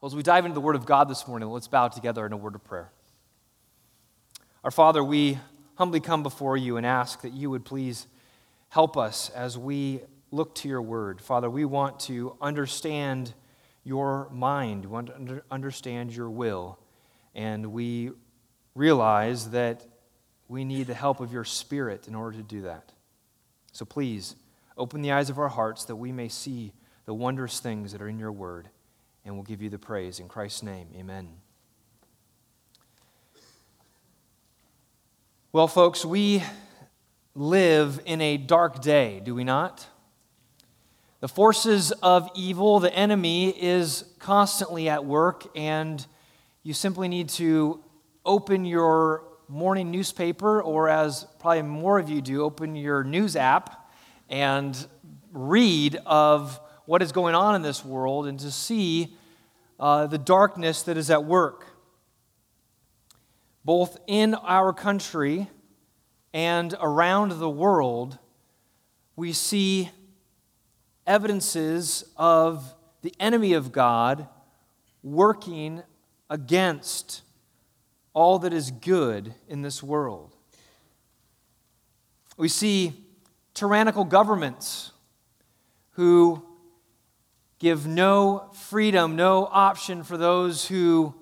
Well, as we dive into the Word of God this morning, let's bow together in a word of prayer. Our Father, we humbly come before you and ask that you would please help us as we look to your Word. Father, we want to understand your mind, we want to understand your will, and we realize that we need the help of your Spirit in order to do that. So please, open the eyes of our hearts that we may see the wondrous things that are in your Word and we'll give you the praise. In Christ's name, amen. Well, folks, we live in a dark day, do we not? The forces of evil, the enemy, is constantly at work, and you simply need to open your morning newspaper, or as probably more of you do, open your news app and read of what is going on in this world and to see uh, the darkness that is at work, both in our country and around the world. We see evidences of the enemy of God working against all that is good in this world. We see tyrannical governments who give no freedom, no option for those who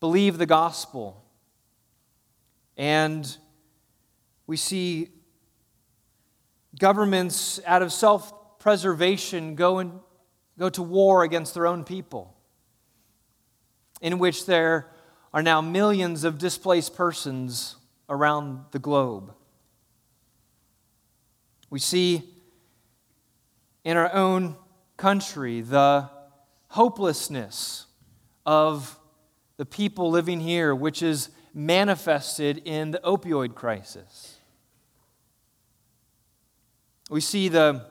believe the gospel. And we see governments, out of self preservation, go, and, go to war against their own people, in which there are now millions of displaced persons around the globe. We see in our own country, the hopelessness of the people living here, which is manifested in the opioid crisis. We see the,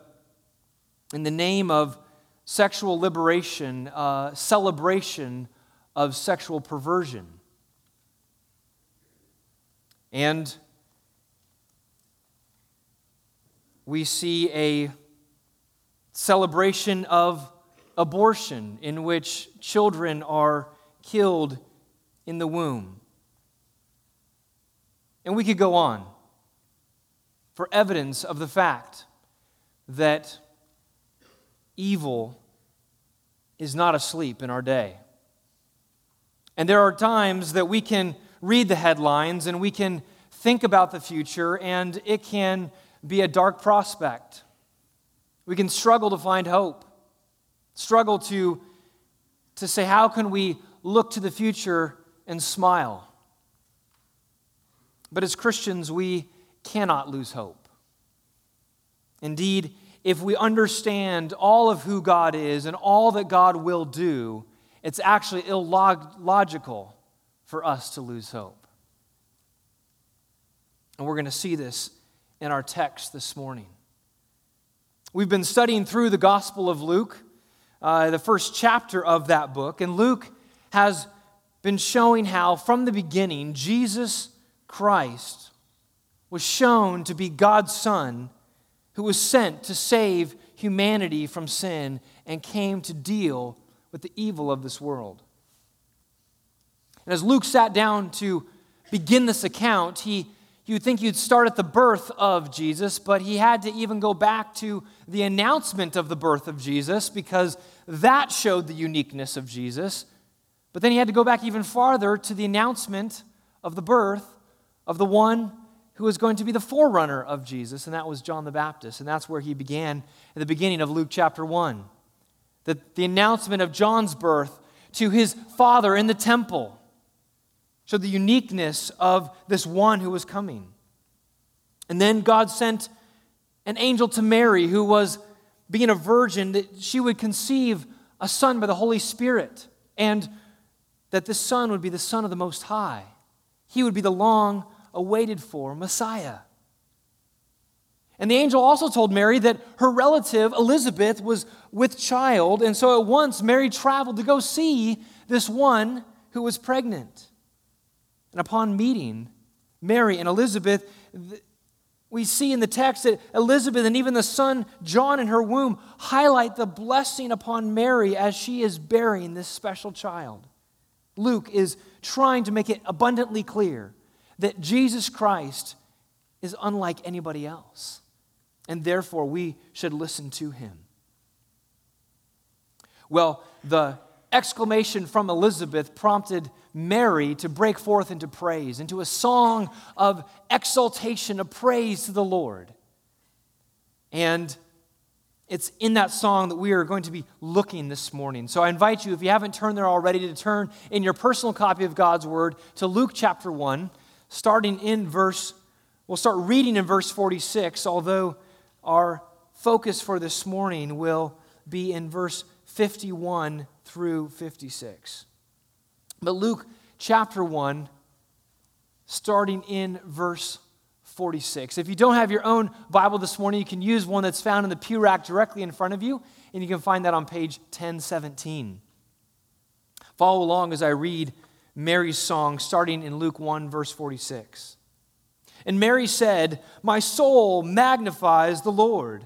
in the name of sexual liberation, uh, celebration of sexual perversion. And we see a celebration of abortion, in which children are killed in the womb. And we could go on for evidence of the fact that evil is not asleep in our day. And there are times that we can read the headlines and we can think about the future, and it can be a dark prospect. We can struggle to find hope, struggle to, to say, how can we look to the future and smile? But as Christians, we cannot lose hope. Indeed, if we understand all of who God is and all that God will do, it's actually illogical for us to lose hope. And we're going to see this in our text this morning. We've been studying through the Gospel of Luke, uh, the first chapter of that book, and Luke has been showing how, from the beginning, Jesus Christ was shown to be God's Son who was sent to save humanity from sin and came to deal with the evil of this world. And as Luke sat down to begin this account, he you would think you'd start at the birth of Jesus, but he had to even go back to the announcement of the birth of Jesus because that showed the uniqueness of Jesus. But then he had to go back even farther to the announcement of the birth of the one who was going to be the forerunner of Jesus, and that was John the Baptist. And that's where he began at the beginning of Luke chapter 1. The, the announcement of John's birth to his father in the temple showed the uniqueness of this one who was coming. And then God sent an angel to Mary, who was being a virgin, that she would conceive a son by the Holy Spirit, and that this son would be the Son of the Most High. He would be the long awaited for Messiah. And the angel also told Mary that her relative Elizabeth was with child, and so at once Mary traveled to go see this one who was pregnant. And upon meeting Mary and Elizabeth, we see in the text that Elizabeth and even the son John in her womb highlight the blessing upon Mary as she is bearing this special child. Luke is trying to make it abundantly clear that Jesus Christ is unlike anybody else, and therefore we should listen to him. Well, the exclamation from Elizabeth prompted Mary to break forth into praise, into a song of exaltation, of praise to the Lord. And it's in that song that we are going to be looking this morning. So I invite you, if you haven't turned there already, to turn in your personal copy of God's Word to Luke chapter 1, starting in verse, we'll start reading in verse 46, although our focus for this morning will be in verse 51 through 56. But Luke chapter 1, starting in verse 46. If you don't have your own Bible this morning, you can use one that's found in the pew rack directly in front of you, and you can find that on page 1017. Follow along as I read Mary's song, starting in Luke 1, verse 46. And Mary said, My soul magnifies the Lord,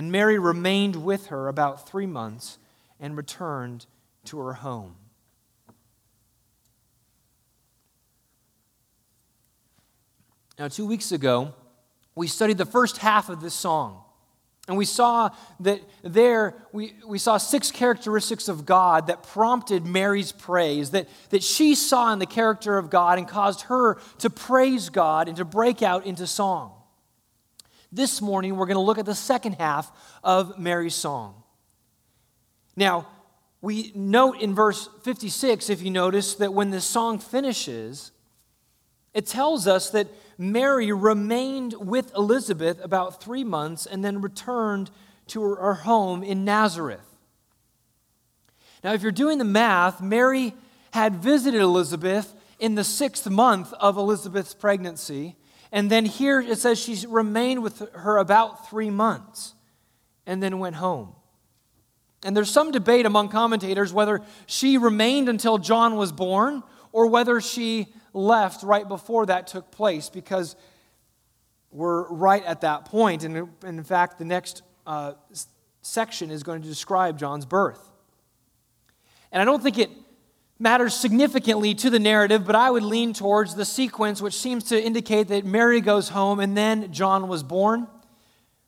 And Mary remained with her about three months and returned to her home. Now, two weeks ago, we studied the first half of this song. And we saw that there, we, we saw six characteristics of God that prompted Mary's praise, that, that she saw in the character of God and caused her to praise God and to break out into song. This morning, we're going to look at the second half of Mary's song. Now, we note in verse 56, if you notice, that when this song finishes, it tells us that Mary remained with Elizabeth about three months and then returned to her, home in Nazareth. Now, if you're doing the math, Mary had visited Elizabeth in the sixth month of Elizabeth's pregnancy. And then here it says she remained with her about three months and then went home. And there's some debate among commentators whether she remained until John was born or whether she left right before that took place because we're right at that point. And in fact, the next uh, section is going to describe John's birth. And I don't think it matters significantly to the narrative, but I would lean towards the sequence, which seems to indicate that Mary goes home and then John was born.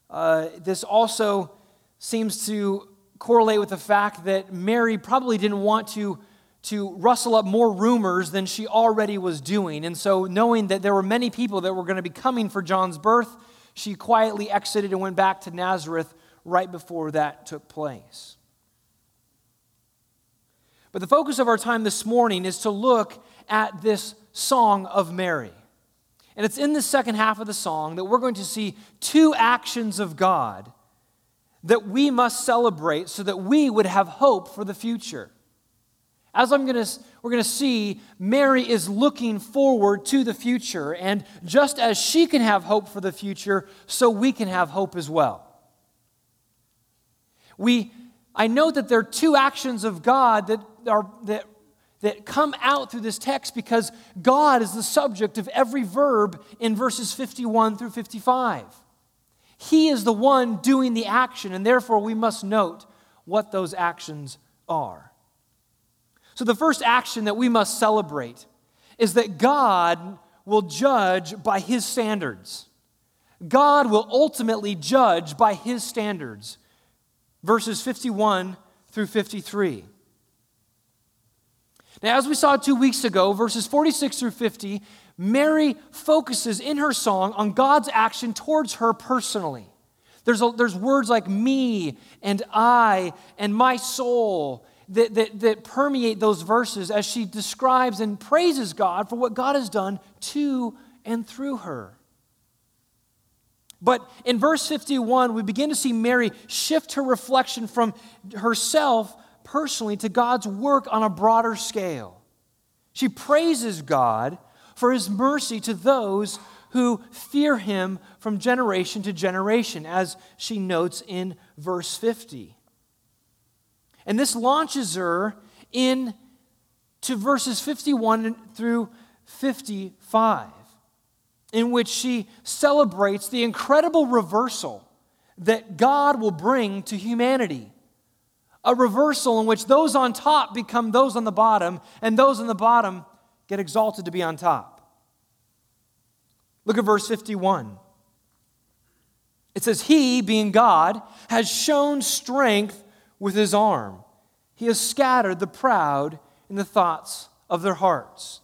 Uh, this also seems to correlate with the fact that Mary probably didn't want to to rustle up more rumors than she already was doing. And so, knowing that there were many people that were going to be coming for John's birth, she quietly exited and went back to Nazareth right before that took place. But the focus of our time this morning is to look at this song of Mary. And it's in the second half of the song that we're going to see two actions of God that we must celebrate so that we would have hope for the future. As I'm gonna, we're going to see, Mary is looking forward to the future. And just as she can have hope for the future, so we can have hope as well. We, I know that there are two actions of God that, are, that, that come out through this text because God is the subject of every verb in verses 51 through 55. He is the one doing the action, and therefore we must note what those actions are. So, the first action that we must celebrate is that God will judge by his standards. God will ultimately judge by his standards. Verses 51 through 53. Now, as we saw two weeks ago, verses 46 through 50, Mary focuses in her song on God's action towards her personally. There's, a, there's words like me and I and my soul that, that, that permeate those verses as she describes and praises God for what God has done to and through her. But in verse 51, we begin to see Mary shift her reflection from herself personally to God's work on a broader scale. She praises God for his mercy to those who fear him from generation to generation, as she notes in verse 50. And this launches her in to verses 51 through 55, in which she celebrates the incredible reversal that God will bring to humanity. A reversal in which those on top become those on the bottom, and those on the bottom get exalted to be on top. Look at verse 51. It says, He, being God, has shown strength with his arm. He has scattered the proud in the thoughts of their hearts.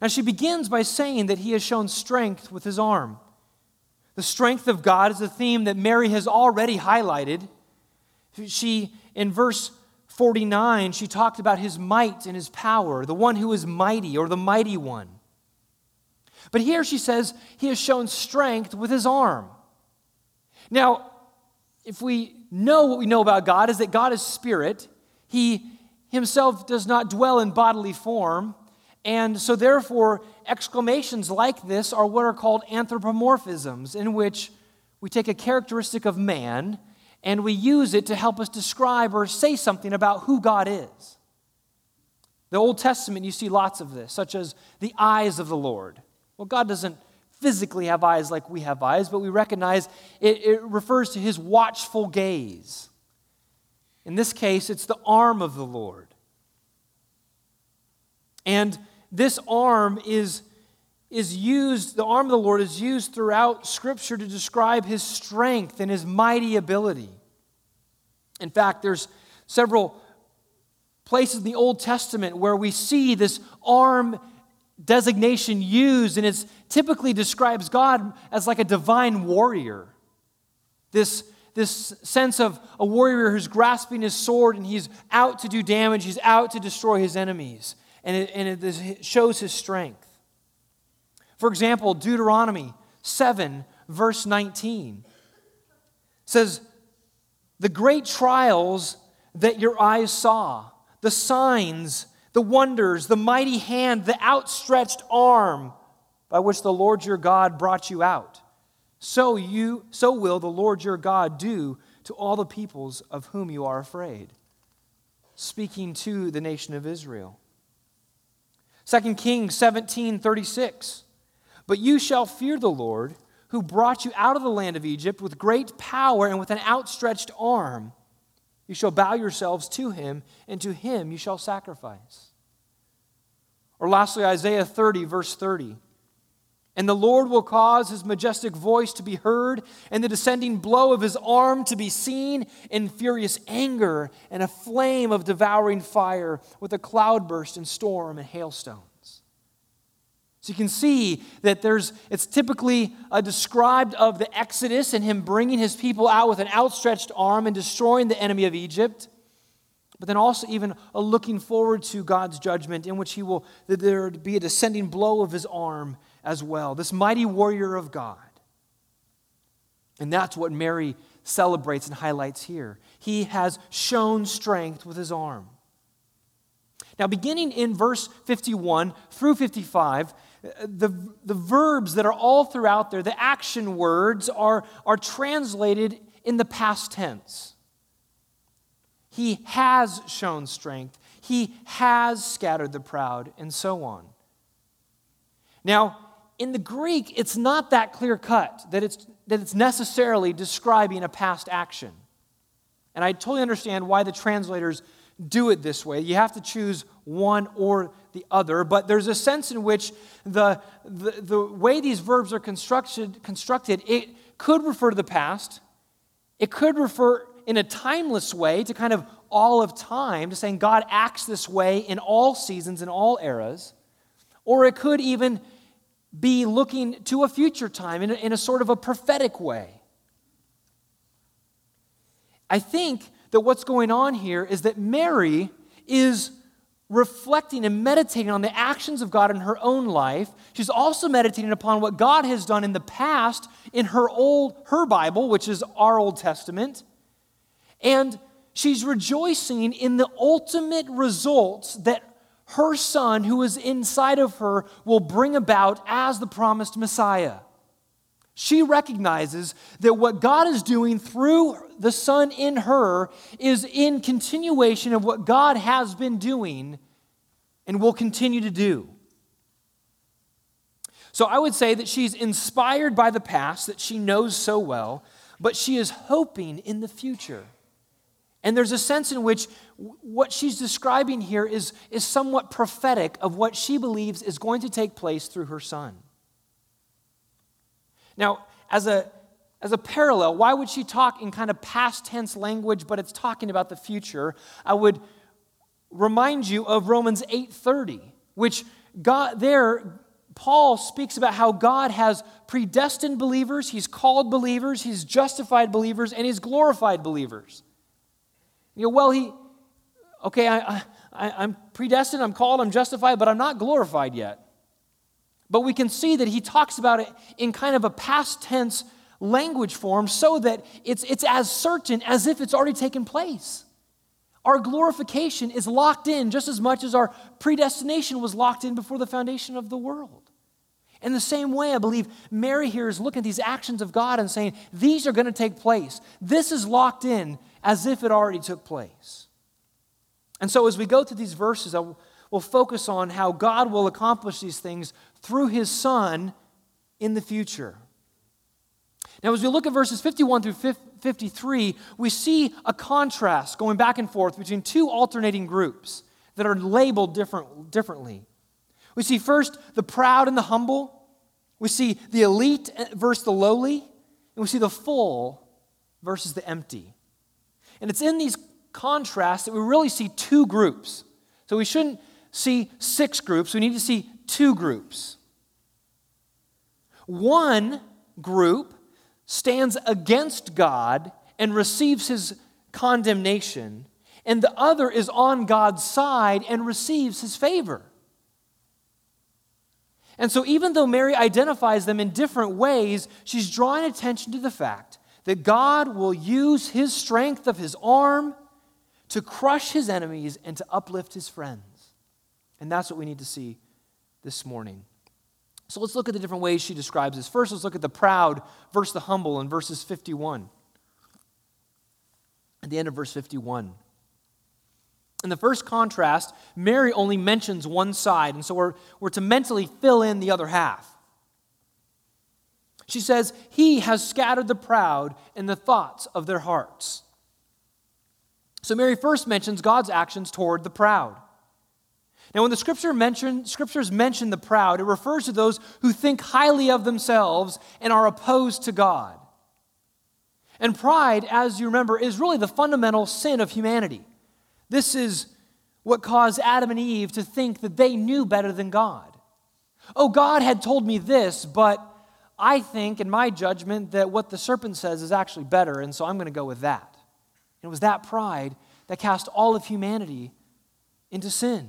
And she begins by saying that he has shown strength with his arm. The strength of God is a theme that Mary has already highlighted. She, in verse 49, she talked about his might and his power, the one who is mighty or the mighty one. But here she says he has shown strength with his arm. Now, if we know what we know about God is that God is spirit, he himself does not dwell in bodily form, and so therefore exclamations like this are what are called anthropomorphisms in which we take a characteristic of man and we use it to help us describe or say something about who God is. The Old Testament, you see lots of this, such as the eyes of the Lord. Well, God doesn't physically have eyes like we have eyes, but we recognize it, it refers to his watchful gaze. In this case, it's the arm of the Lord. And this arm is, is used, the arm of the Lord is used throughout Scripture to describe his strength and his mighty ability. In fact, there's several places in the Old Testament where we see this arm designation used, and it typically describes God as like a divine warrior. This, this sense of a warrior who's grasping his sword and he's out to do damage, he's out to destroy his enemies, and it, and it shows his strength. For example, Deuteronomy 7, verse 19 says, The great trials that your eyes saw, the signs the wonders, the mighty hand, the outstretched arm by which the Lord your God brought you out. So you so will the Lord your God do to all the peoples of whom you are afraid. Speaking to the nation of Israel. 2 Kings 17:36 But you shall fear the Lord who brought you out of the land of Egypt with great power and with an outstretched arm. You shall bow yourselves to him, and to him you shall sacrifice. Or lastly, Isaiah 30, verse 30. And the Lord will cause his majestic voice to be heard, and the descending blow of his arm to be seen in furious anger, and a flame of devouring fire, with a cloudburst and storm and hailstones. So you can see that there's it's typically described of the Exodus and him bringing his people out with an outstretched arm and destroying the enemy of Egypt but then also even a looking forward to God's judgment in which he will that there would be a descending blow of his arm as well. This mighty warrior of God. And that's what Mary celebrates and highlights here. He has shown strength with his arm. Now, beginning in verse 51 through 55, the, the verbs that are all throughout there, the action words, are, are translated in the past tense. He has shown strength. He has scattered the proud, and so on. Now, in the Greek, it's not that clear cut that it's, that it's necessarily describing a past action. And I totally understand why the translators do it this way. You have to choose one or the other. But there's a sense in which the, the, the way these verbs are constructed, constructed, it could refer to the past. It could refer in a timeless way to kind of all of time, to saying God acts this way in all seasons, in all eras. Or it could even be looking to a future time in a, in a sort of a prophetic way. I think that what's going on here is that Mary is reflecting and meditating on the actions of God in her own life. She's also meditating upon what God has done in the past in her old her Bible, which is our Old Testament. And she's rejoicing in the ultimate results that her son who is inside of her will bring about as the promised Messiah. She recognizes that what God is doing through the Son in her is in continuation of what God has been doing and will continue to do. So I would say that she's inspired by the past that she knows so well, but she is hoping in the future. And there's a sense in which what she's describing here is, is somewhat prophetic of what she believes is going to take place through her son. Now, as a, as a parallel, why would she talk in kind of past tense language, but it's talking about the future? I would remind you of Romans 8:30, which God there Paul speaks about how God has predestined believers, he's called believers, he's justified believers, and he's glorified believers. You know, well, he, okay, I, I, I'm predestined, I'm called, I'm justified, but I'm not glorified yet. But we can see that he talks about it in kind of a past tense language form so that it's, it's as certain as if it's already taken place. Our glorification is locked in just as much as our predestination was locked in before the foundation of the world. In the same way, I believe Mary here is looking at these actions of God and saying, These are going to take place. This is locked in as if it already took place. And so, as we go through these verses, I will focus on how God will accomplish these things through his Son in the future. Now, as we look at verses 51 through 53, we see a contrast going back and forth between two alternating groups that are labeled different, differently. We see first the proud and the humble, we see the elite versus the lowly, and we see the full versus the empty. And it's in these contrasts that we really see two groups. So we shouldn't see six groups, we need to see two groups. One group stands against God and receives his condemnation, and the other is on God's side and receives his favor. And so, even though Mary identifies them in different ways, she's drawing attention to the fact that God will use his strength of his arm to crush his enemies and to uplift his friends. And that's what we need to see this morning. So let's look at the different ways she describes this. First, let's look at the proud versus the humble in verses 51. At the end of verse 51. In the first contrast, Mary only mentions one side, and so we're, we're to mentally fill in the other half. She says, He has scattered the proud in the thoughts of their hearts. So Mary first mentions God's actions toward the proud. Now, when the scripture mention, scriptures mention the proud, it refers to those who think highly of themselves and are opposed to God. And pride, as you remember, is really the fundamental sin of humanity. This is what caused Adam and Eve to think that they knew better than God. Oh, God had told me this, but I think, in my judgment, that what the serpent says is actually better, and so I'm going to go with that. And it was that pride that cast all of humanity into sin.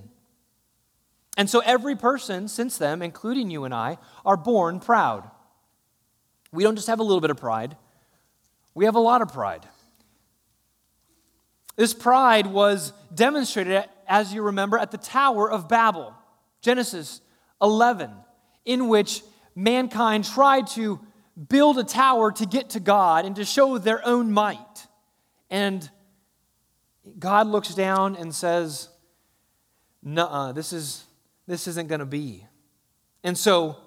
And so every person since them, including you and I, are born proud. We don't just have a little bit of pride, we have a lot of pride. This pride was demonstrated, as you remember, at the Tower of Babel, Genesis 11, in which mankind tried to build a tower to get to God and to show their own might. And God looks down and says, Nuh this is this isn't going to be. And so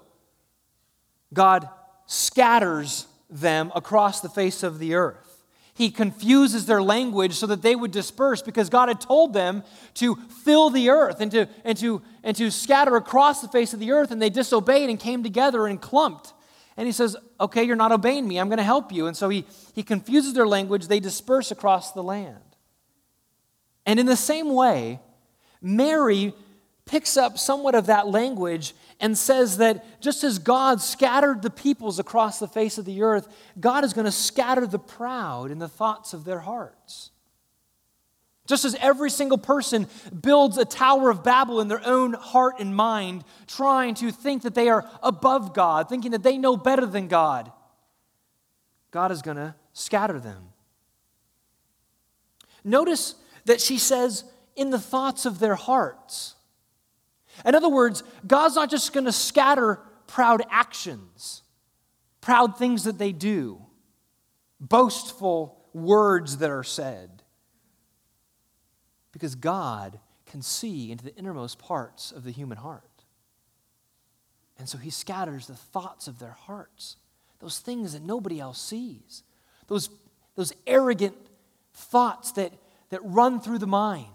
God scatters them across the face of the earth. He confuses their language so that they would disperse because God had told them to fill the earth and to, and, to, and to scatter across the face of the earth, and they disobeyed and came together and clumped. And he says, Okay, you're not obeying me. I'm going to help you. And so he, he confuses their language. They disperse across the land. And in the same way, Mary picks up somewhat of that language and says that just as God scattered the peoples across the face of the earth, God is going to scatter the proud in the thoughts of their hearts. Just as every single person builds a Tower of Babel in their own heart and mind, trying to think that they are above God, thinking that they know better than God, God is going to scatter them. Notice that she says, in the thoughts of their hearts. In other words, God's not just going to scatter proud actions, proud things that they do, boastful words that are said. Because God can see into the innermost parts of the human heart. And so he scatters the thoughts of their hearts, those things that nobody else sees, those, those arrogant thoughts that, that run through the mind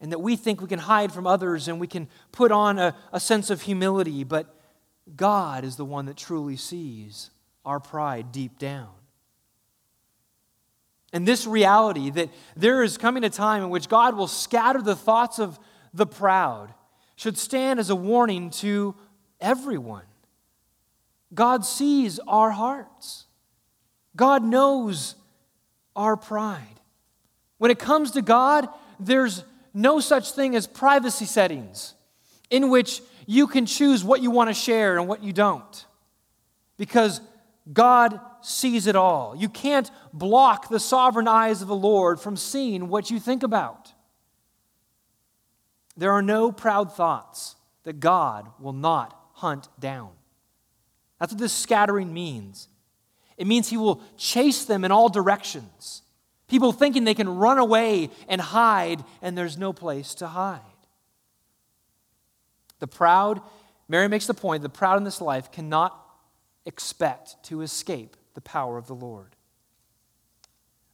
and that we think we can hide from others and we can put on a, a sense of humility, but God is the one that truly sees our pride deep down. And this reality that there is coming a time in which God will scatter the thoughts of the proud should stand as a warning to everyone. God sees our hearts, God knows our pride. When it comes to God, there's no such thing as privacy settings in which you can choose what you want to share and what you don't. Because God sees it all. You can't block the sovereign eyes of the Lord from seeing what you think about. There are no proud thoughts that God will not hunt down. That's what this scattering means. It means He will chase them in all directions. People thinking they can run away and hide, and there's no place to hide. The proud, Mary makes the point, the proud in this life cannot expect to escape the power of the Lord.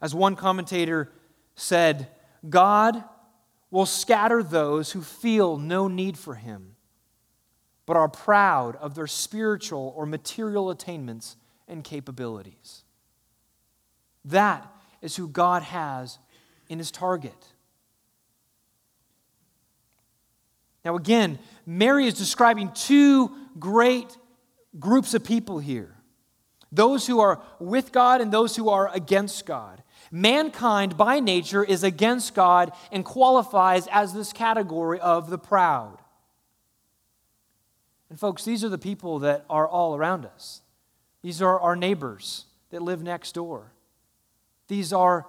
As one commentator said, God will scatter those who feel no need for him, but are proud of their spiritual or material attainments and capabilities. That is who God has in his target. Now, again, Mary is describing two great groups of people here those who are with God and those who are against God. Mankind, by nature, is against God and qualifies as this category of the proud. And, folks, these are the people that are all around us. These are our neighbors that live next door. These are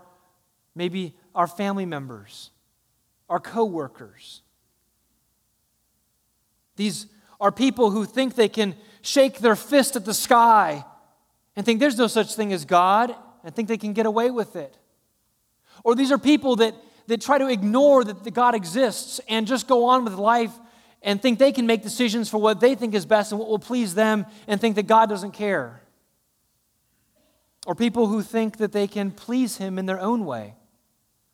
maybe our family members, our coworkers. These are people who think they can shake their fist at the sky and think there's no such thing as God and think they can get away with it. Or these are people that, that try to ignore that God exists and just go on with life and think they can make decisions for what they think is best and what will please them and think that God doesn't care or people who think that they can please Him in their own way,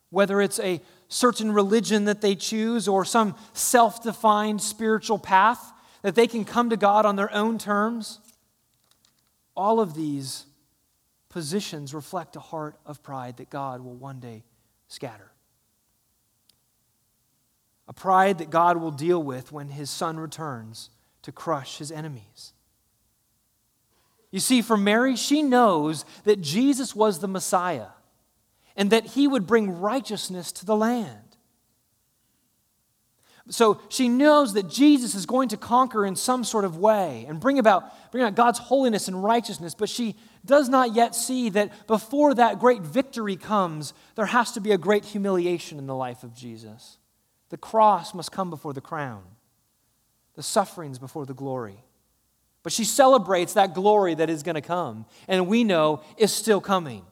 whether it's a certain religion that they choose or some self defined spiritual path that they can come to God on their own terms. All of these positions reflect a heart of pride that God will one day scatter. A pride that God will deal with when his son returns to crush his enemies. You see, for Mary, she knows that Jesus was the Messiah and that he would bring righteousness to the land. So she knows that Jesus is going to conquer in some sort of way and bring about, bring about God's holiness and righteousness, but she does not yet see that before that great victory comes, there has to be a great humiliation in the life of Jesus. The cross must come before the crown, the sufferings before the glory. But she celebrates that glory that is going to come, and we know is still coming.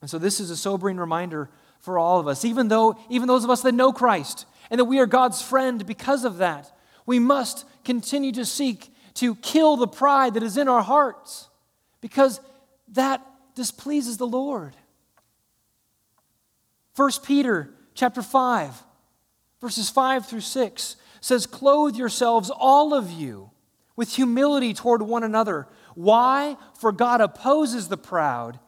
And so this is a sobering reminder for all of us, even though even those of us that know Christ and that we are God's friend because of that. We must continue to seek to kill the pride that is in our hearts because that displeases the Lord. 1 Peter chapter 5 verses 5 through 6 says clothe yourselves all of you with humility toward one another. Why? For God opposes the proud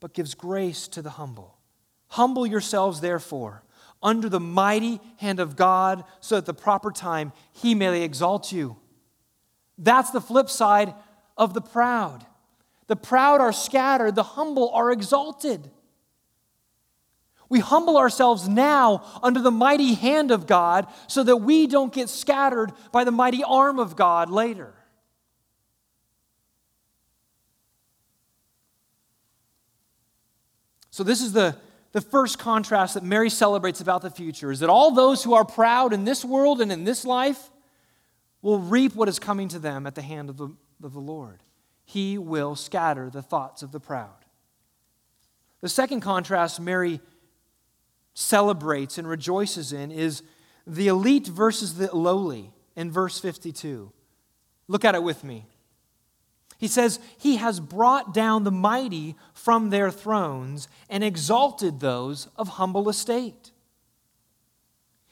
but gives grace to the humble. Humble yourselves therefore under the mighty hand of God, so at the proper time he may exalt you. That's the flip side of the proud. The proud are scattered, the humble are exalted. We humble ourselves now under the mighty hand of God so that we don't get scattered by the mighty arm of God later. So, this is the the first contrast that Mary celebrates about the future is that all those who are proud in this world and in this life will reap what is coming to them at the hand of the, of the Lord. He will scatter the thoughts of the proud. The second contrast Mary celebrates and rejoices in is the elite versus the lowly in verse 52. Look at it with me. He says, He has brought down the mighty from their thrones and exalted those of humble estate.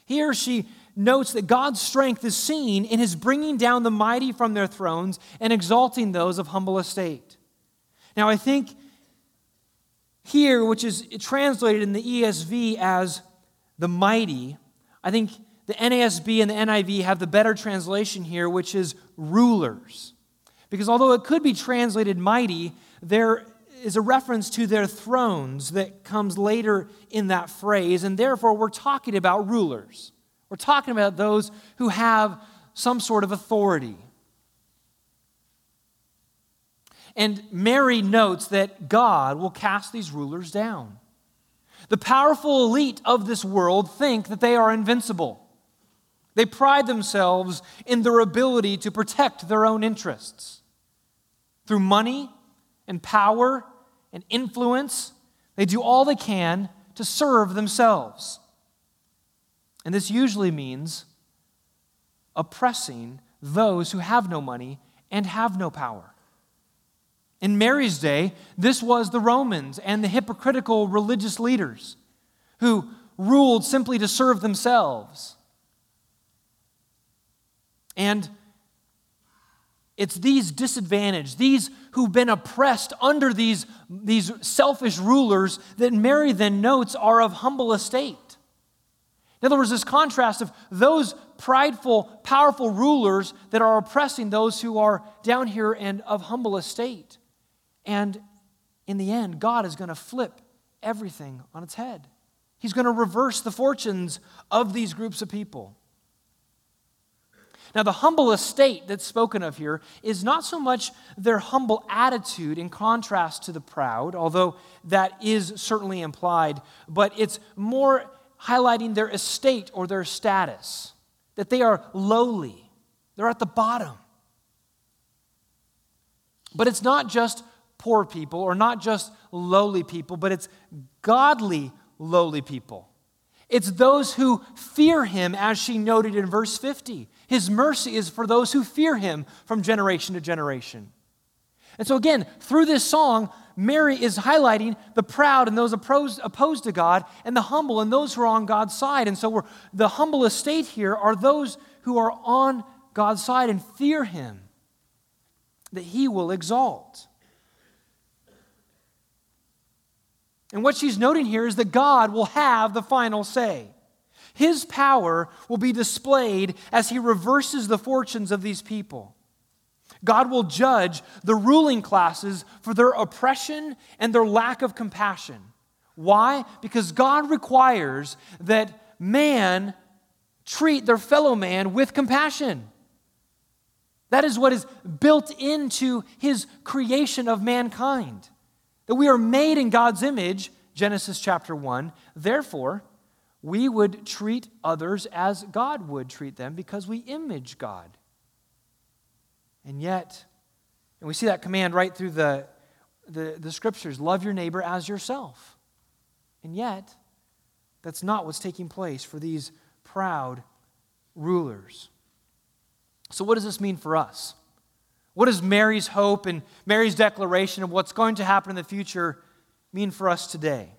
Here she notes that God's strength is seen in his bringing down the mighty from their thrones and exalting those of humble estate. Now, I think here, which is translated in the ESV as the mighty, I think the NASB and the NIV have the better translation here, which is rulers. Because although it could be translated mighty, there is a reference to their thrones that comes later in that phrase, and therefore we're talking about rulers. We're talking about those who have some sort of authority. And Mary notes that God will cast these rulers down. The powerful elite of this world think that they are invincible. They pride themselves in their ability to protect their own interests. Through money and power and influence, they do all they can to serve themselves. And this usually means oppressing those who have no money and have no power. In Mary's day, this was the Romans and the hypocritical religious leaders who ruled simply to serve themselves. And it's these disadvantaged, these who've been oppressed under these, these selfish rulers that Mary then notes are of humble estate. In other words, this contrast of those prideful, powerful rulers that are oppressing those who are down here and of humble estate. And in the end, God is going to flip everything on its head. He's going to reverse the fortunes of these groups of people. Now, the humble estate that's spoken of here is not so much their humble attitude in contrast to the proud, although that is certainly implied, but it's more highlighting their estate or their status, that they are lowly, they're at the bottom. But it's not just poor people or not just lowly people, but it's godly lowly people. It's those who fear him, as she noted in verse 50. His mercy is for those who fear him from generation to generation. And so, again, through this song, Mary is highlighting the proud and those opposed, opposed to God, and the humble and those who are on God's side. And so, the humble estate here are those who are on God's side and fear him, that he will exalt. And what she's noting here is that God will have the final say. His power will be displayed as he reverses the fortunes of these people. God will judge the ruling classes for their oppression and their lack of compassion. Why? Because God requires that man treat their fellow man with compassion. That is what is built into his creation of mankind. That we are made in God's image, Genesis chapter 1. Therefore, we would treat others as God would treat them because we image God. And yet, and we see that command right through the, the, the scriptures love your neighbor as yourself. And yet, that's not what's taking place for these proud rulers. So, what does this mean for us? What does Mary's hope and Mary's declaration of what's going to happen in the future mean for us today?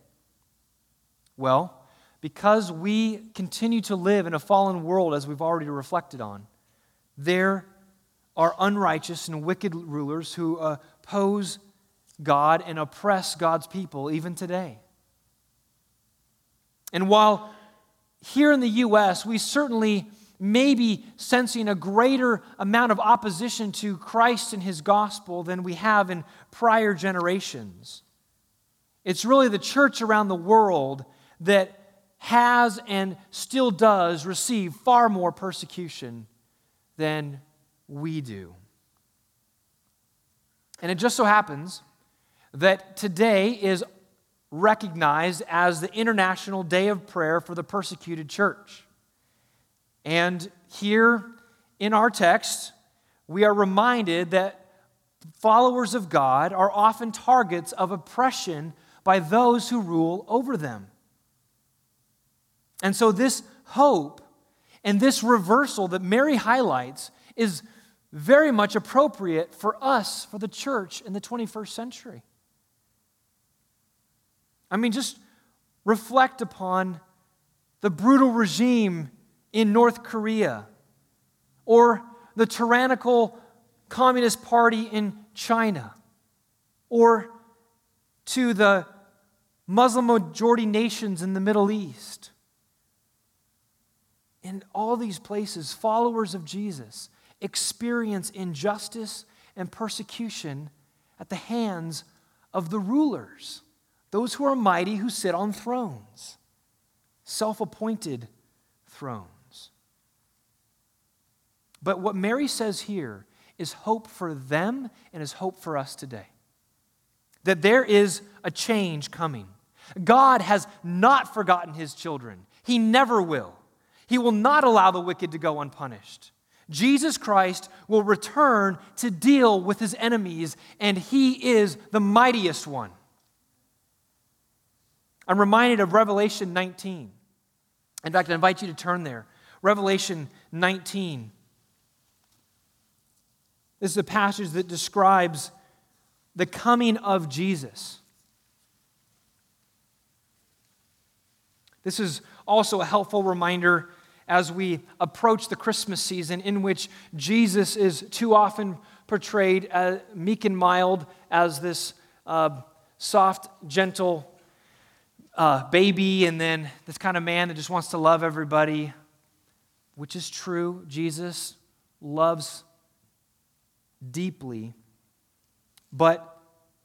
Well, because we continue to live in a fallen world, as we've already reflected on, there are unrighteous and wicked rulers who oppose God and oppress God's people even today. And while here in the U.S., we certainly may be sensing a greater amount of opposition to Christ and his gospel than we have in prior generations. It's really the church around the world that has and still does receive far more persecution than we do. And it just so happens that today is recognized as the International Day of Prayer for the Persecuted Church. And here in our text, we are reminded that followers of God are often targets of oppression by those who rule over them. And so, this hope and this reversal that Mary highlights is very much appropriate for us, for the church in the 21st century. I mean, just reflect upon the brutal regime in North Korea or the tyrannical Communist Party in China or to the Muslim majority nations in the Middle East. In all these places, followers of Jesus experience injustice and persecution at the hands of the rulers, those who are mighty who sit on thrones, self appointed thrones. But what Mary says here is hope for them and is hope for us today. That there is a change coming. God has not forgotten his children, he never will. He will not allow the wicked to go unpunished. Jesus Christ will return to deal with his enemies, and he is the mightiest one. I'm reminded of Revelation 19. In fact, I invite you to turn there. Revelation 19. This is a passage that describes the coming of Jesus. This is also a helpful reminder as we approach the Christmas season, in which Jesus is too often portrayed as meek and mild as this uh, soft, gentle uh, baby, and then this kind of man that just wants to love everybody, which is true. Jesus loves deeply. But,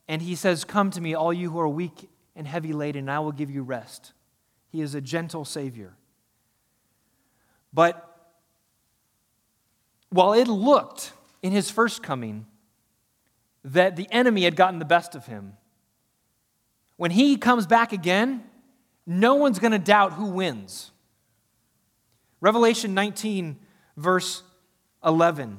and he says, Come to me, all you who are weak and heavy laden, and I will give you rest. He is a gentle Savior. But while it looked in his first coming that the enemy had gotten the best of him, when he comes back again, no one's going to doubt who wins. Revelation 19, verse 11.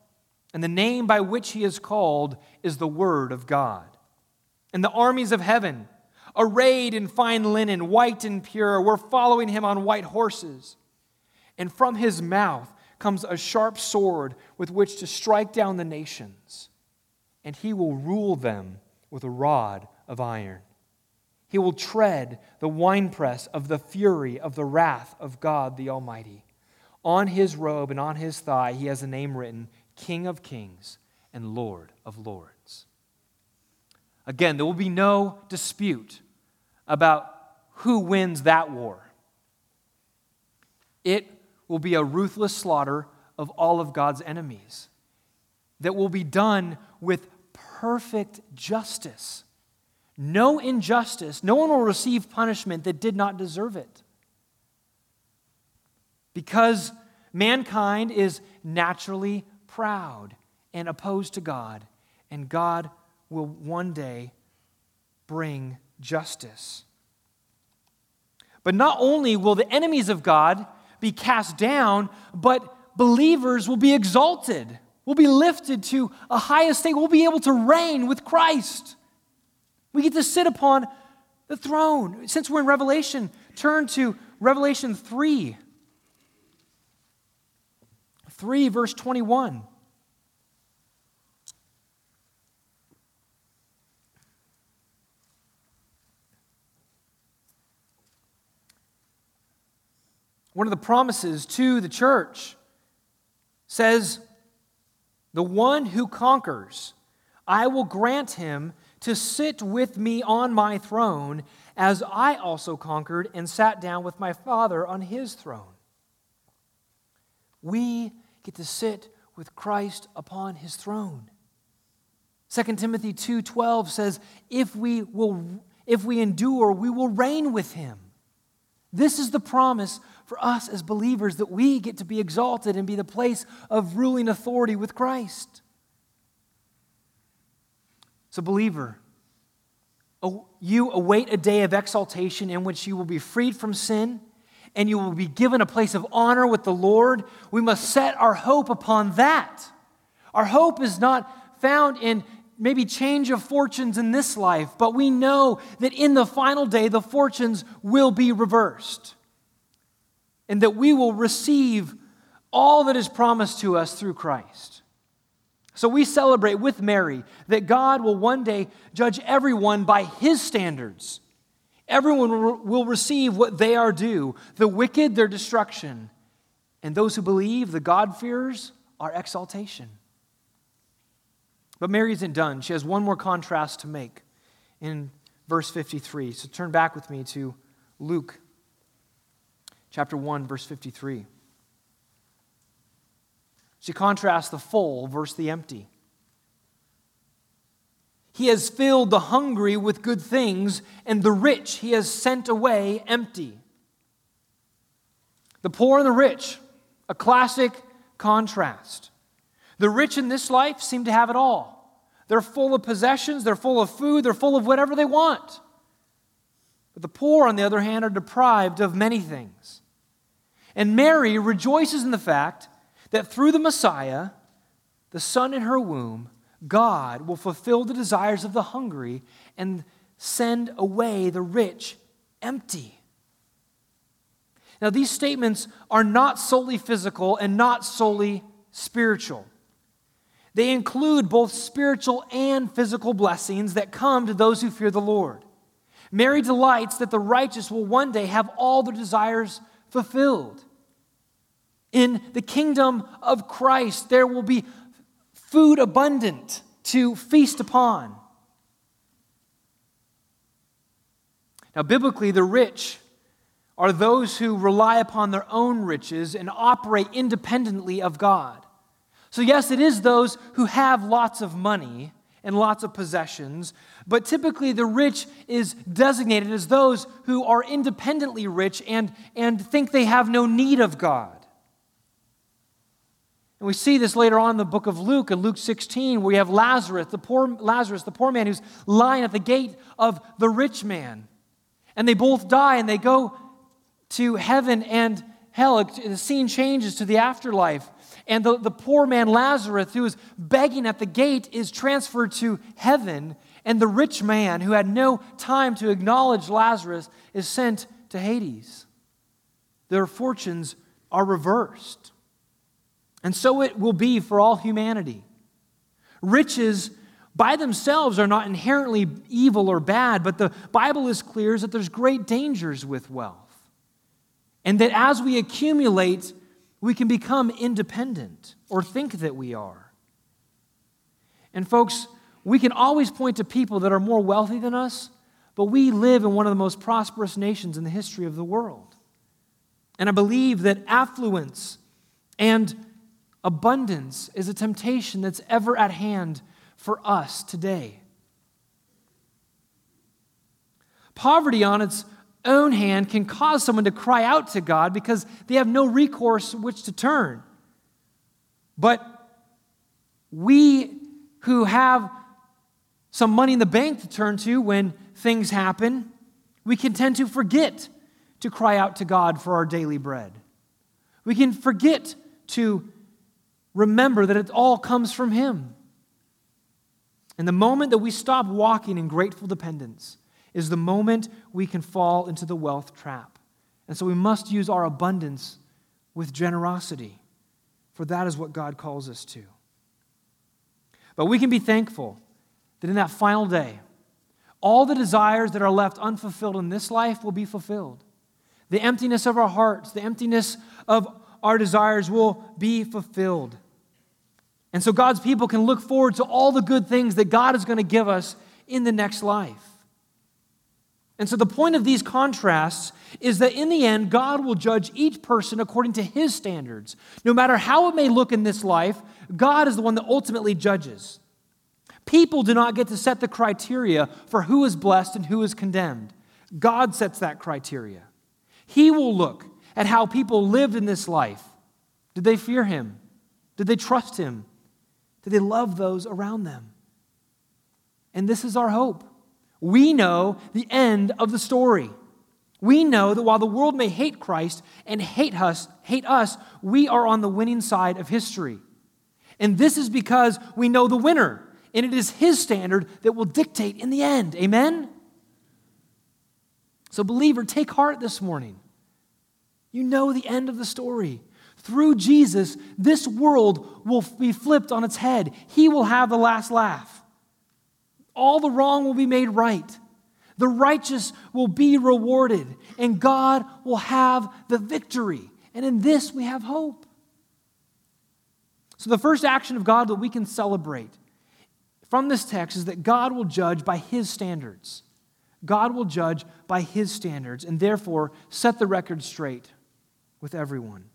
and the name by which he is called is the Word of God. And the armies of heaven, arrayed in fine linen, white and pure, were following him on white horses and from his mouth comes a sharp sword with which to strike down the nations, and he will rule them with a rod of iron. He will tread the winepress of the fury of the wrath of God the Almighty. On his robe and on his thigh, he has a name written King of Kings and Lord of Lords. Again, there will be no dispute about who wins that war. It will be a ruthless slaughter of all of God's enemies that will be done with perfect justice. No injustice, no one will receive punishment that did not deserve it. Because mankind is naturally proud and opposed to God, and God will one day bring justice. But not only will the enemies of God be cast down, but believers will be exalted, will be lifted to a high estate, we'll be able to reign with Christ. We get to sit upon the throne. Since we're in Revelation, turn to Revelation 3. 3, verse 21. One of the promises to the church says, The one who conquers, I will grant him to sit with me on my throne, as I also conquered and sat down with my Father on his throne. We get to sit with Christ upon his throne. 2 Timothy 2:12 says, "If we will if we endure, we will reign with him." This is the promise for us as believers that we get to be exalted and be the place of ruling authority with Christ. So, believer, you await a day of exaltation in which you will be freed from sin and you will be given a place of honor with the Lord. We must set our hope upon that. Our hope is not found in maybe change of fortunes in this life, but we know that in the final day, the fortunes will be reversed and that we will receive all that is promised to us through Christ. So we celebrate with Mary that God will one day judge everyone by his standards. Everyone will receive what they are due the wicked, their destruction, and those who believe, the God-fearers, our exaltation. But Mary isn't done. She has one more contrast to make in verse 53. So turn back with me to Luke chapter 1, verse 53. She contrasts the full versus the empty. He has filled the hungry with good things, and the rich he has sent away empty. The poor and the rich, a classic contrast. The rich in this life seem to have it all. They're full of possessions, they're full of food, they're full of whatever they want. But the poor, on the other hand, are deprived of many things. And Mary rejoices in the fact that through the Messiah, the Son in her womb, God will fulfill the desires of the hungry and send away the rich empty. Now, these statements are not solely physical and not solely spiritual. They include both spiritual and physical blessings that come to those who fear the Lord. Mary delights that the righteous will one day have all their desires fulfilled. In the kingdom of Christ, there will be food abundant to feast upon. Now, biblically, the rich are those who rely upon their own riches and operate independently of God. So, yes, it is those who have lots of money and lots of possessions, but typically the rich is designated as those who are independently rich and, and think they have no need of God. And we see this later on in the book of Luke, in Luke 16, where we have Lazarus, the poor Lazarus, the poor man who's lying at the gate of the rich man. And they both die and they go to heaven and hell. The scene changes to the afterlife. And the, the poor man Lazarus, who is begging at the gate, is transferred to heaven. And the rich man, who had no time to acknowledge Lazarus, is sent to Hades. Their fortunes are reversed. And so it will be for all humanity. Riches by themselves are not inherently evil or bad, but the Bible is clear that there's great dangers with wealth. And that as we accumulate, we can become independent or think that we are. And folks, we can always point to people that are more wealthy than us, but we live in one of the most prosperous nations in the history of the world. And I believe that affluence and Abundance is a temptation that's ever at hand for us today. Poverty, on its own hand, can cause someone to cry out to God because they have no recourse which to turn. But we who have some money in the bank to turn to when things happen, we can tend to forget to cry out to God for our daily bread. We can forget to remember that it all comes from Him. And the moment that we stop walking in grateful dependence is the moment we can fall into the wealth trap. And so we must use our abundance with generosity, for that is what God calls us to. But we can be thankful that in that final day, all the desires that are left unfulfilled in this life will be fulfilled. The emptiness of our hearts, the emptiness of our desires will be fulfilled. And so God's people can look forward to all the good things that God is going to give us in the next life. And so the point of these contrasts is that in the end, God will judge each person according to his standards. No matter how it may look in this life, God is the one that ultimately judges. People do not get to set the criteria for who is blessed and who is condemned. God sets that criteria. He will look at how people lived in this life. Did they fear him? Did they trust him? Did they love those around them? And this is our hope. We know the end of the story. We know that while the world may hate Christ and hate us, hate us, we are on the winning side of history. And this is because we know the winner, and it is his standard that will dictate in the end. Amen? So, believer, take heart this morning. You know the end of the story. Through Jesus, this world will be flipped on its head. He will have the last laugh. All the wrong will be made right. The righteous will be rewarded, and God will have the victory. And in this, we have hope. So, the first action of God that we can celebrate from this text is that God will judge by His standards. God will judge by His standards, and therefore set the record straight with everyone.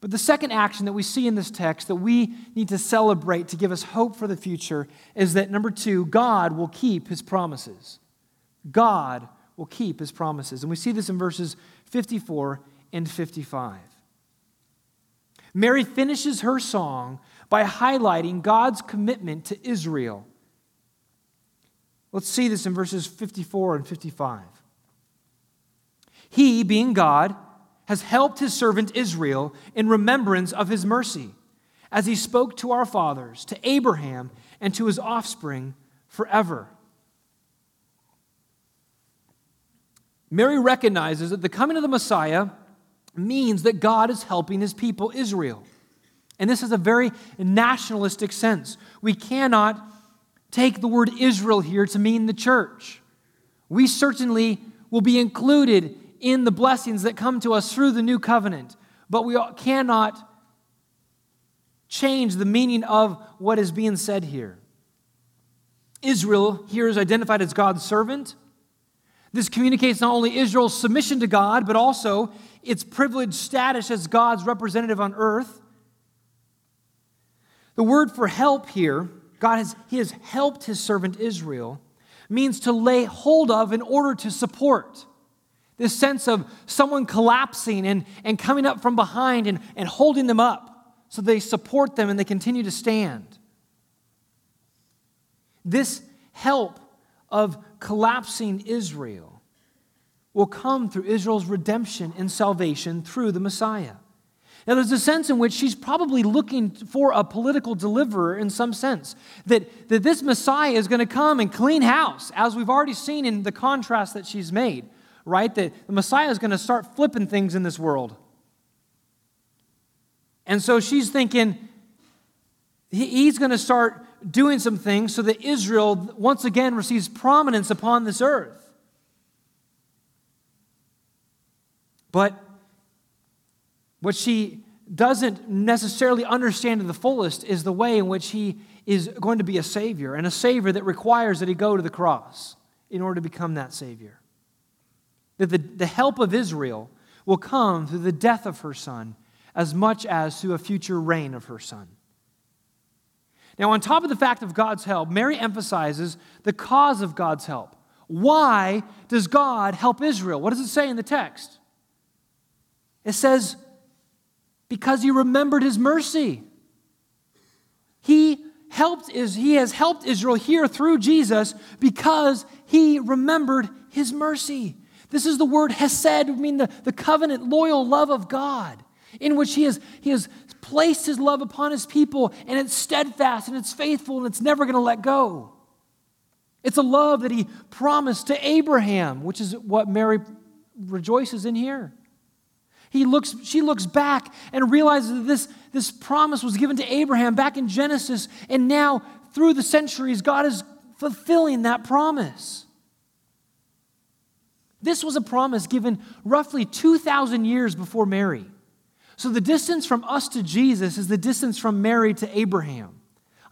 But the second action that we see in this text that we need to celebrate to give us hope for the future is that number two, God will keep his promises. God will keep his promises. And we see this in verses 54 and 55. Mary finishes her song by highlighting God's commitment to Israel. Let's see this in verses 54 and 55. He, being God, has helped his servant Israel in remembrance of his mercy, as he spoke to our fathers, to Abraham, and to his offspring forever. Mary recognizes that the coming of the Messiah means that God is helping his people, Israel. And this is a very nationalistic sense. We cannot take the word Israel here to mean the church. We certainly will be included in the blessings that come to us through the new covenant, but we cannot change the meaning of what is being said here. Israel here is identified as God's servant. This communicates not only Israel's submission to God, but also its privileged status as God's representative on earth. The word for help here, God has, He has helped His servant Israel, means to lay hold of in order to support. This sense of someone collapsing and, and coming up from behind and, and holding them up so they support them and they continue to stand. This help of collapsing Israel will come through Israel's redemption and salvation through the Messiah. Now, there's a sense in which she's probably looking for a political deliverer in some sense. That, that this Messiah is going to come and clean house, as we've already seen in the contrast that she's made right? That the Messiah is going to start flipping things in this world. And so she's thinking he's going to start doing some things so that Israel once again receives prominence upon this earth. But what she doesn't necessarily understand to the fullest is the way in which he is going to be a Savior, and a Savior that requires that he go to the cross in order to become that Savior that the, the help of Israel will come through the death of her son as much as through a future reign of her son. Now, on top of the fact of God's help, Mary emphasizes the cause of God's help. Why does God help Israel? What does it say in the text? It says, because he remembered his mercy. He helped is he has helped Israel here through Jesus because he remembered his mercy. This is the word hesed, I mean the, the covenant, loyal love of God, in which he has, he has placed his love upon his people, and it's steadfast and it's faithful and it's never going to let go. It's a love that he promised to Abraham, which is what Mary rejoices in here. He looks, she looks back and realizes that this, this promise was given to Abraham back in Genesis, and now through the centuries, God is fulfilling that promise. This was a promise given roughly 2,000 years before Mary. So the distance from us to Jesus is the distance from Mary to Abraham.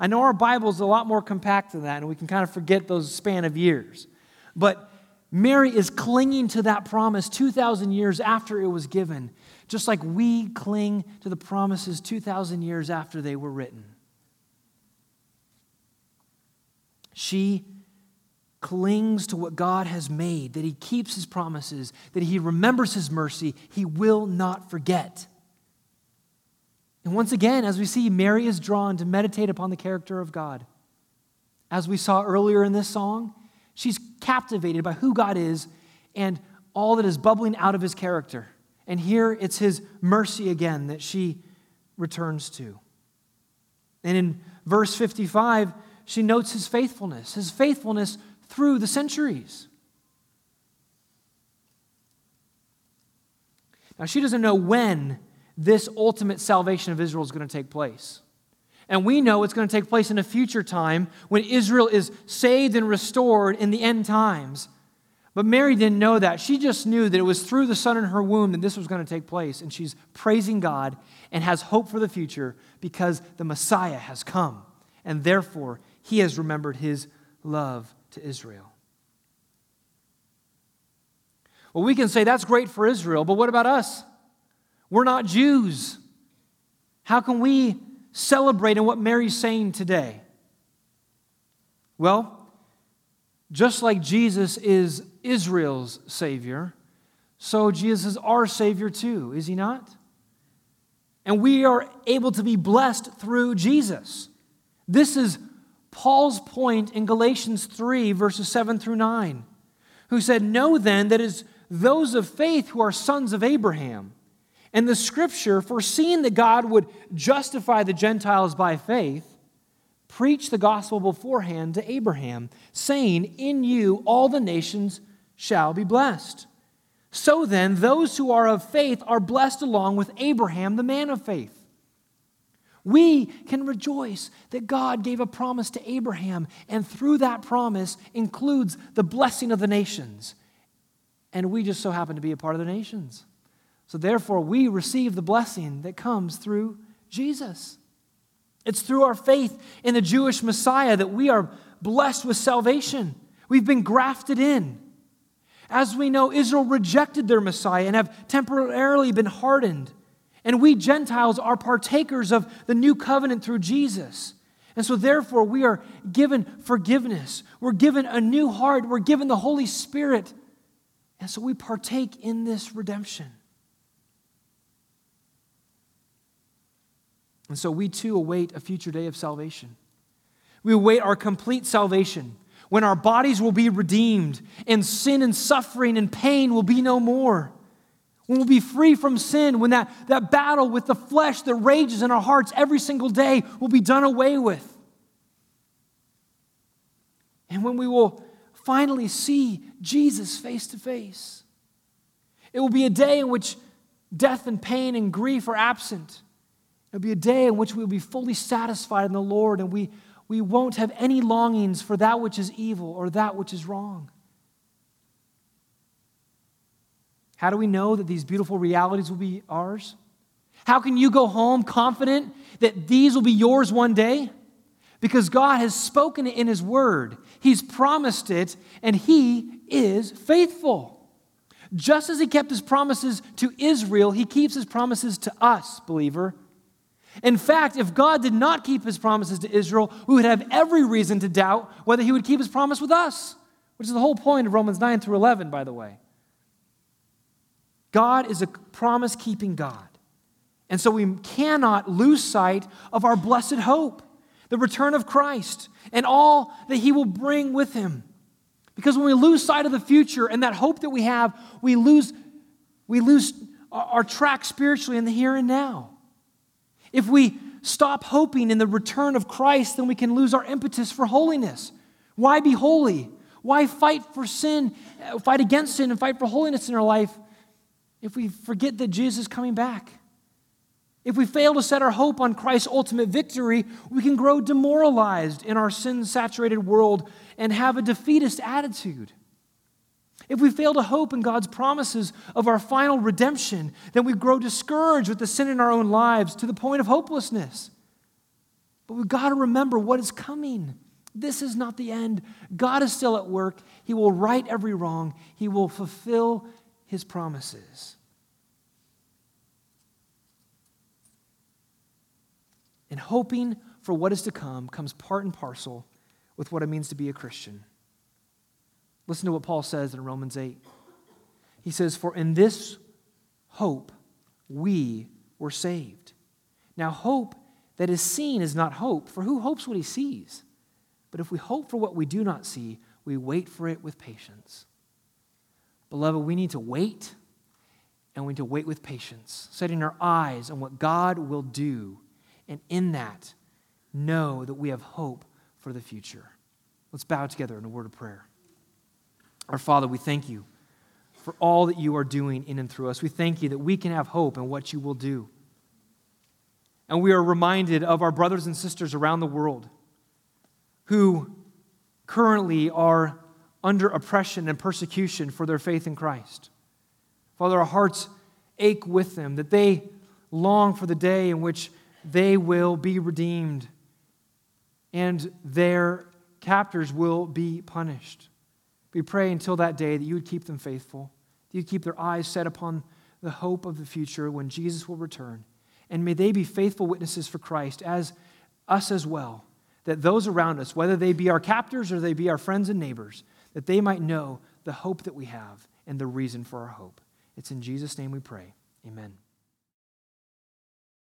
I know our Bible is a lot more compact than that, and we can kind of forget those span of years. But Mary is clinging to that promise 2,000 years after it was given, just like we cling to the promises 2,000 years after they were written. She clings to what God has made, that He keeps His promises, that He remembers His mercy, He will not forget. And once again, as we see, Mary is drawn to meditate upon the character of God. As we saw earlier in this song, she's captivated by who God is and all that is bubbling out of His character. And here it's His mercy again that she returns to. And in verse 55, she notes His faithfulness, His faithfulness through the centuries. Now, she doesn't know when this ultimate salvation of Israel is going to take place. And we know it's going to take place in a future time when Israel is saved and restored in the end times. But Mary didn't know that. She just knew that it was through the son in her womb that this was going to take place. And she's praising God and has hope for the future because the Messiah has come. And therefore, he has remembered his love to Israel. Well, we can say that's great for Israel, but what about us? We're not Jews. How can we celebrate in what Mary's saying today? Well, just like Jesus is Israel's Savior, so Jesus is our Savior too, is He not? And we are able to be blessed through Jesus. This is Paul's point in Galatians 3, verses 7 through 9, who said, Know then that it is those of faith who are sons of Abraham. And the scripture, foreseeing that God would justify the Gentiles by faith, preached the gospel beforehand to Abraham, saying, In you all the nations shall be blessed. So then, those who are of faith are blessed along with Abraham, the man of faith. We can rejoice that God gave a promise to Abraham, and through that promise includes the blessing of the nations. And we just so happen to be a part of the nations. So therefore, we receive the blessing that comes through Jesus. It's through our faith in the Jewish Messiah that we are blessed with salvation. We've been grafted in. As we know, Israel rejected their Messiah and have temporarily been hardened. And we Gentiles are partakers of the new covenant through Jesus. And so, therefore, we are given forgiveness. We're given a new heart. We're given the Holy Spirit. And so we partake in this redemption. And so we too await a future day of salvation. We await our complete salvation when our bodies will be redeemed and sin and suffering and pain will be no more. When we'll be free from sin, when that, that battle with the flesh that rages in our hearts every single day will be done away with. And when we will finally see Jesus face to face, it will be a day in which death and pain and grief are absent It'll be a day in which we'll be fully satisfied in the Lord and we, we won't have any longings for that which is evil or that which is wrong. How do we know that these beautiful realities will be ours? How can you go home confident that these will be yours one day? Because God has spoken it in His Word, He's promised it, and He is faithful. Just as He kept His promises to Israel, He keeps His promises to us, believer. In fact, if God did not keep his promises to Israel, we would have every reason to doubt whether he would keep his promise with us, which is the whole point of Romans 9 through 11, by the way. God is a promise keeping God. And so we cannot lose sight of our blessed hope the return of Christ, and all that he will bring with him. Because when we lose sight of the future and that hope that we have, we lose, we lose our track spiritually in the here and now. If we stop hoping in the return of Christ, then we can lose our impetus for holiness. Why be holy? Why fight for sin, uh, fight against sin, and fight for holiness in our life if we forget that Jesus is coming back? If we fail to set our hope on Christ's ultimate victory, we can grow demoralized in our sin saturated world and have a defeatist attitude. If we fail to hope in God's promises of our final redemption, then we grow discouraged with the sin in our own lives to the point of hopelessness. But we've got to remember what is coming. This is not the end. God is still at work. He will right every wrong, He will fulfill His promises. And hoping for what is to come comes part and parcel with what it means to be a Christian. Listen to what Paul says in Romans 8. He says, For in this hope we were saved. Now, hope that is seen is not hope, for who hopes what he sees? But if we hope for what we do not see, we wait for it with patience. Beloved, we need to wait, and we need to wait with patience, setting our eyes on what God will do, and in that, know that we have hope for the future. Let's bow together in a word of prayer. Our Father, we thank you for all that you are doing in and through us. We thank you that we can have hope in what you will do. And we are reminded of our brothers and sisters around the world who currently are under oppression and persecution for their faith in Christ. Father, our hearts ache with them that they long for the day in which they will be redeemed and their captors will be punished. We pray until that day that you would keep them faithful, that you'd keep their eyes set upon the hope of the future when Jesus will return. And may they be faithful witnesses for Christ as us as well that those around us, whether they be our captors or they be our friends and neighbors, that they might know the hope that we have and the reason for our hope. It's in Jesus' name we pray. Amen.